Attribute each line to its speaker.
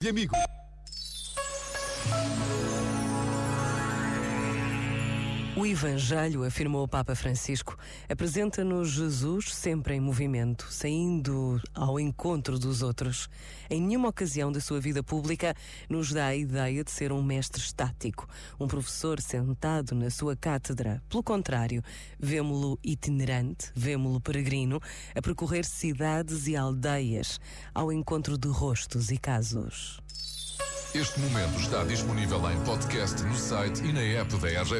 Speaker 1: de amigo.
Speaker 2: O Evangelho, afirmou o Papa Francisco, apresenta-nos Jesus sempre em movimento, saindo ao encontro dos outros. Em nenhuma ocasião da sua vida pública nos dá a ideia de ser um mestre estático, um professor sentado na sua cátedra. Pelo contrário, vemo-lo itinerante, vemo-lo peregrino, a percorrer cidades e aldeias, ao encontro de rostos e casos.
Speaker 1: Este momento está disponível em podcast no site e na app da RGF.